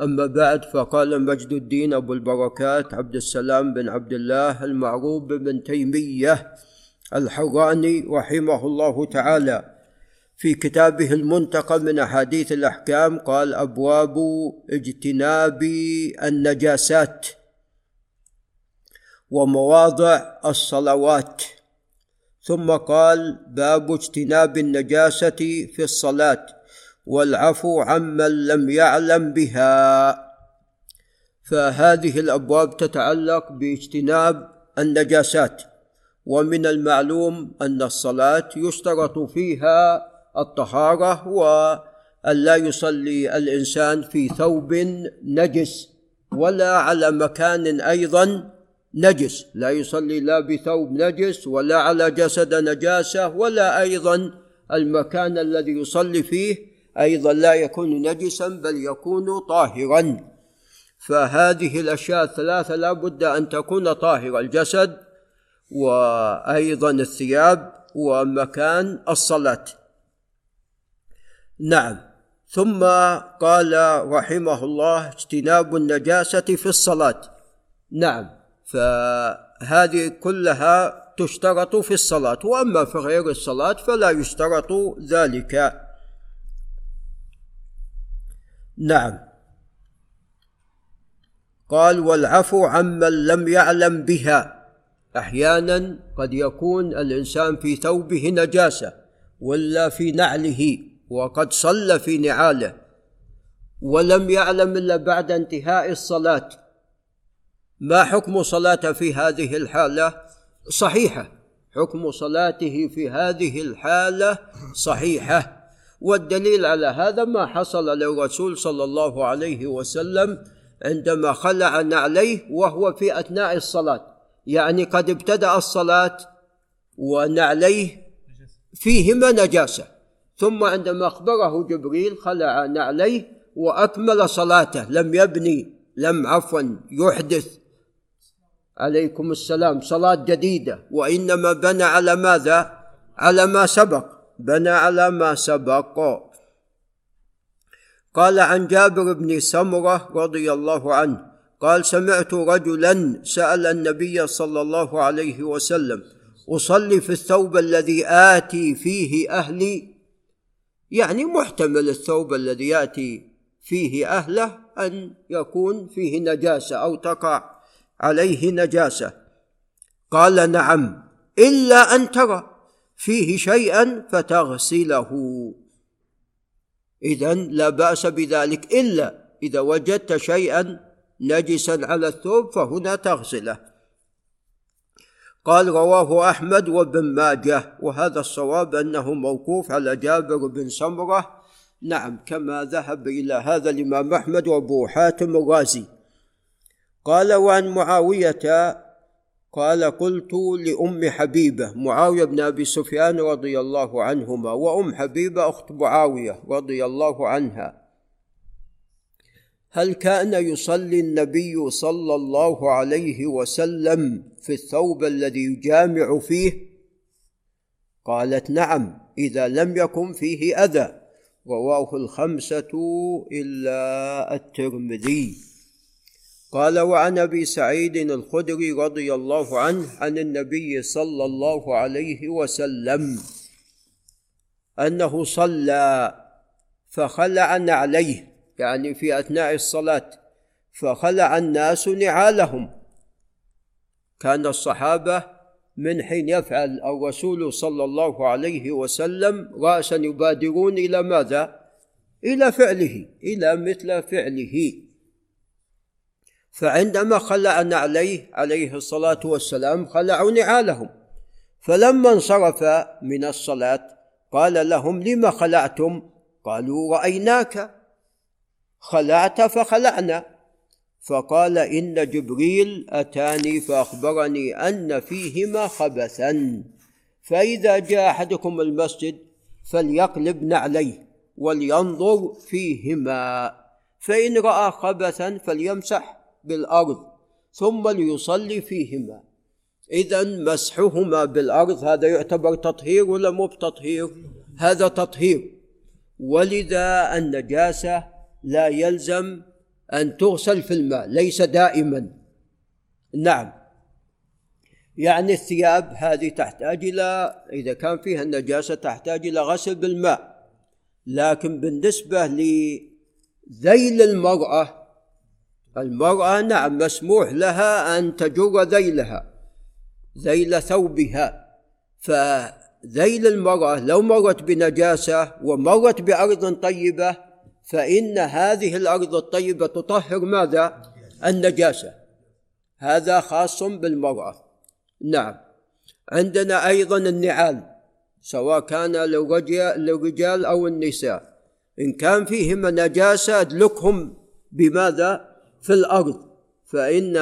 أما بعد فقال مجد الدين أبو البركات عبد السلام بن عبد الله المعروف بن تيمية الحراني رحمه الله تعالى. في كتابه المنتقى من أحاديث الأحكام قال أبواب اجتناب النجاسات ومواضع الصلوات. ثم قال باب اجتناب النجاسة في الصلاة. والعفو عمن لم يعلم بها. فهذه الأبواب تتعلق باجتناب النجاسات ومن المعلوم أن الصلاة يشترط فيها الطهارة وأن لا يصلي الإنسان في ثوب نجس ولا على مكان أيضا نجس. لا يصلي لا بثوب نجس ولا على جسد نجاسة ولا أيضا المكان الذي يصلي فيه أيضا لا يكون نجسا بل يكون طاهرا. فهذه الأشياء الثلاثة لا بد أن تكون طاهره الجسد وأيضا الثياب ومكان الصلاة. نعم. ثم قال رحمه الله اجتناب النجاسة في الصلاة. نعم. فهذه كلها تشترط في الصلاة وأما في غير الصلاة فلا يشترط ذلك. نعم. قال والعفو عمن لم يعلم بها. أحيانا قد يكون الإنسان في ثوبه نجاسة ولا في نعله وقد صلى في نعاله ولم يعلم إلا بعد انتهاء الصلاة. ما حكم صلاته في هذه الحالة؟ صحيحة. حكم صلاته في هذه الحالة صحيحة. والدليل على هذا ما حصل للرسول صلى الله عليه وسلم عندما خلع نعليه وهو في أثناء الصلاة. يعني قد ابتدأ الصلاة ونعليه فيهما نجاسة. ثم عندما أخبره جبريل خلع نعليه وأكمل صلاته لم يبني لم عفوا يحدث. عليكم السلام صلاة جديدة وإنما بنى على ماذا؟ على ما سبق. بنى على ما سبق قال عن جابر بن سمرة رضي الله عنه قال سمعت رجلا سأل النبي صلى الله عليه وسلم أصلي في الثوب الذي آتي فيه أهلي؟ يعني محتمل الثوب الذي يأتي فيه أهله أن يكون فيه نجاسة أو تقع عليه نجاسة. قال نعم إلا أن ترى. فيه شيئا فتغسله. اذا لا بأس بذلك إلا إذا وجدت شيئا نجسا على الثوب فهنا تغسله. قال رواه أحمد وابن ماجه وهذا الصواب أنه موقوف على جابر بن سمرة. نعم كما ذهب إلى هذا الإمام أحمد وأبو حاتم الرازي. قال وعن معاوية قال قلت لأم حبيبة معاوية بن أبي سفيان رضي الله عنهما وأم حبيبة أخت معاوية رضي الله عنها. هل كان يصلي النبي صلى الله عليه وسلم في الثوب الذي يجامع فيه؟ قالت نعم إذا لم يكن فيه أذى. رواه الخمسة إلا الترمذي. قال وعن أبي سعيد الخدري رضي الله عنه عن النبي صلى الله عليه وسلم أنه صلى فخلع نعليه يعني في أثناء الصلاة فخلع الناس نعالهم. كان الصحابة من حين يفعل الرسول صلى الله عليه وسلم راسا يبادرون إلى ماذا؟ إلى فعله إلى مثل فعله. فعندما خلع نعليه عليه الصلاة والسلام خلعوا نعالهم. فلما انصرف من الصلاة قال لهم لم خلعتم؟ قالوا رأيناك. خلعت فخلعنا. فقال إن جبريل أتاني فأخبرني أن فيهما خبثا. فإذا جاء أحدكم المسجد فليقلب نعليه ولينظر فيهما. فإن رأى خبثا فليمسح بالأرض ثم ليصلي فيهما. اذا مسحهما بالأرض هذا يعتبر تطهير ولا مو بتطهير؟ هذا تطهير. ولذا النجاسة لا يلزم أن تغسل في الماء ليس دائما. نعم. يعني الثياب هذه تحتاج إلى إذا كان فيها النجاسة تحتاج إلى غسل بالماء. لكن بالنسبة لذيل المرأة المرأة نعم مسموح لها أن تجر ذيلها ذيل ثوبها. فذيل المرأة لو مرت بنجاسة ومرت بأرض طيبة فإن هذه الأرض الطيبة تطهر ماذا؟ النجاسة. هذا خاص بالمرأة. نعم. عندنا أيضا النعال سواء كان للرجال أو النساء. إن كان فيهما نجاسة أدلكهم بماذا؟ في الأرض فإن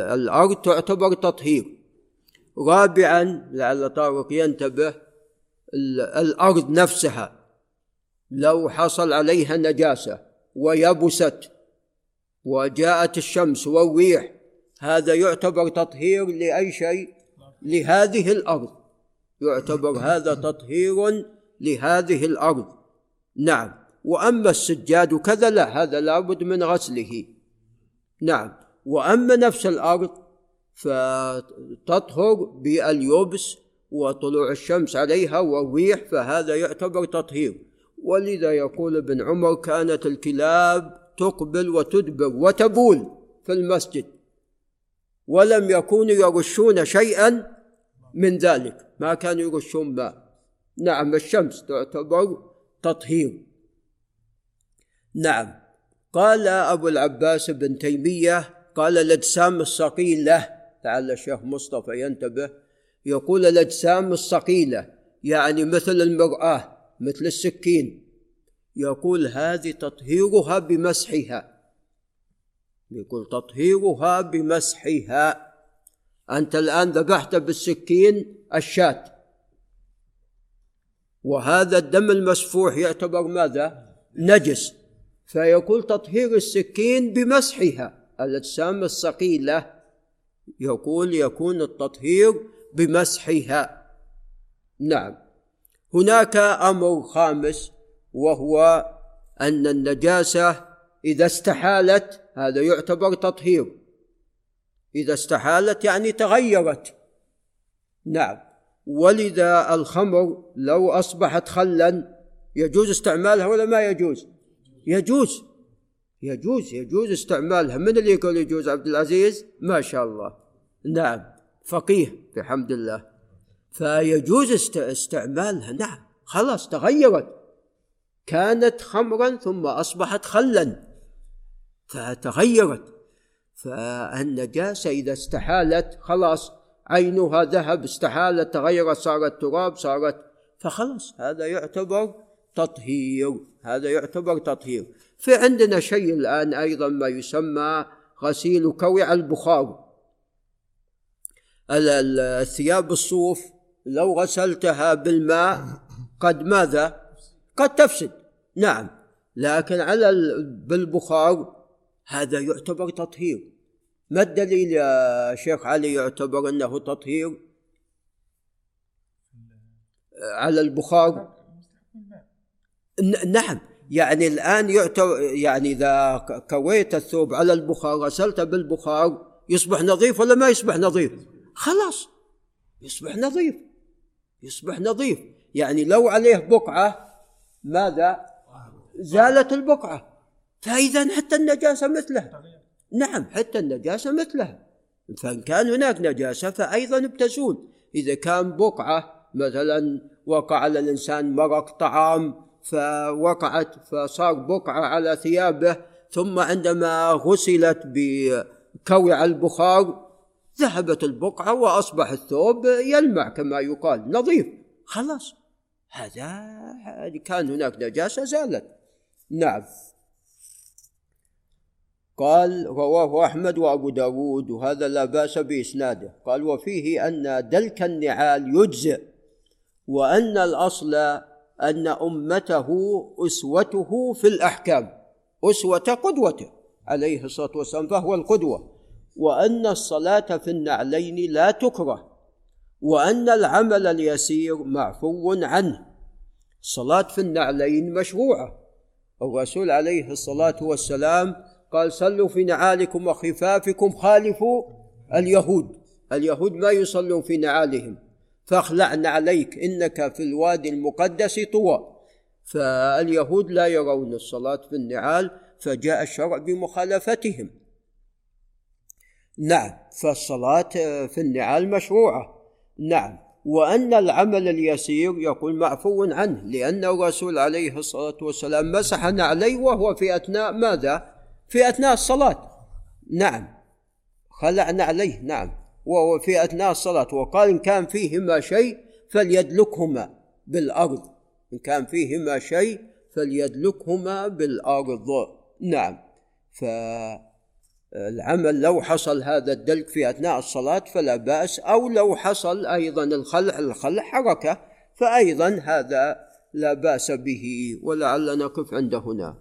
الأرض تعتبر تطهير. رابعا لعل طارق ينتبه الأرض نفسها. لو حصل عليها نجاسة ويبست وجاءت الشمس والريح هذا يعتبر تطهير لأي شيء؟ لهذه الأرض. يعتبر هذا تطهير لهذه الأرض. نعم. وأما السجاد كذا لا هذا لابد من غسله. نعم. وأما نفس الأرض فتطهر باليبس وطلوع الشمس عليها والريح فهذا يعتبر تطهير. ولذا يقول ابن عمر كانت الكلاب تقبل وتدبر وتبول في المسجد ولم يكونوا يرشون شيئا من ذلك. ما كانوا يرشون ماء نعم الشمس تعتبر تطهير. نعم. قال أبو العباس بن تيمية قال الأجسام الصقيلة لعل الشيخ مصطفى ينتبه يقول الأجسام الصقيلة يعني مثل المرآة مثل السكين. يقول هذه تطهيرها بمسحها. يقول تطهيرها بمسحها. أنت الآن ذبحت بالسكين الشاة. وهذا الدم المسفوح يعتبر ماذا؟ نجس. فيقول تطهير السكين بمسحها. الأجسام الثقيلة يقول يكون التطهير بمسحها. نعم. هناك أمر خامس وهو أن النجاسة إذا استحالت هذا يعتبر تطهير. إذا استحالت يعني تغيرت. نعم. ولذا الخمر لو أصبحت خلا يجوز استعمالها ولا ما يجوز؟ يجوز. يجوز يجوز استعمالها. من اللي يقول يجوز عبد العزيز؟ ما شاء الله. نعم فقيه بحمد الله. فيجوز استعمالها. نعم خلاص تغيرت. كانت خمرا ثم أصبحت خلا. فتغيرت. فالنجاسة إذا استحالت خلاص عينها ذهب استحالت تغيرت صارت تراب صارت فخلاص هذا يعتبر تطهير. هذا يعتبر تطهير. في عندنا شيء الآن أيضا ما يسمى غسيل كوع البخار. الثياب الصوف لو غسلتها بالماء قد ماذا؟ قد تفسد. نعم. لكن على بالبخار هذا يعتبر تطهير. ما الدليل يا شيخ علي يعتبر أنه تطهير؟ على البخار نعم. يعني الآن يعتبر يعني إذا كويت الثوب على البخار غسلته بالبخار يصبح نظيف ولا ما يصبح نظيف؟ خلاص يصبح نظيف يصبح نظيف. يعني لو عليه بقعة ماذا؟ زالت البقعة. فإذا حتى النجاسة مثلها نعم حتى النجاسة مثلها فإن كان هناك نجاسة فأيضا بتزول إذا كان بقعة مثلا وقع على الإنسان مرق طعام فوقعت فصار بقعة على ثيابه. ثم عندما غسلت بكوع البخار ذهبت البقعة وأصبح الثوب يلمع كما يقال نظيف. خلاص. هذا كان هناك نجاسة زالت. نعم. قال رواه أحمد وأبو داود وهذا لا بأس بإسناده. قال وفيه أن دلك النعال يجزئ وأن الأصل أن أمته أسوته في الأحكام. أسوة قدوته عليه الصلاة والسلام فهو القدوة. وأن الصلاة في النعلين لا تكره. وأن العمل اليسير معفو عنه. الصلاه في النعلين مشروعة. الرسول عليه الصلاة والسلام قال صلوا في نعالكم وخفافكم خالفوا اليهود. اليهود ما يصلون في نعالهم. فاخلع نعليك إنك في الوادي المقدس طوى. فاليهود لا يرون الصلاة في النعال فجاء الشرع بمخالفتهم. نعم فالصلاة في النعال مشروعة. نعم وأن العمل اليسير يقول معفو عنه لأن الرسول عليه الصلاة والسلام مسح نعليه وهو في أثناء ماذا؟ في أثناء الصلاة. نعم خلع نعليه نعم. وهو في أثناء الصلاة وقال إن كان فيهما شيء فليدلكهما بالأرض. إن كان فيهما شيء فليدلكهما بالأرض. نعم. فالعمل لو حصل هذا الدلك في أثناء الصلاة فلا بأس أو لو حصل أيضا الخلع الخلع حركة فأيضا هذا لا بأس به ولعل نقف عند هنا.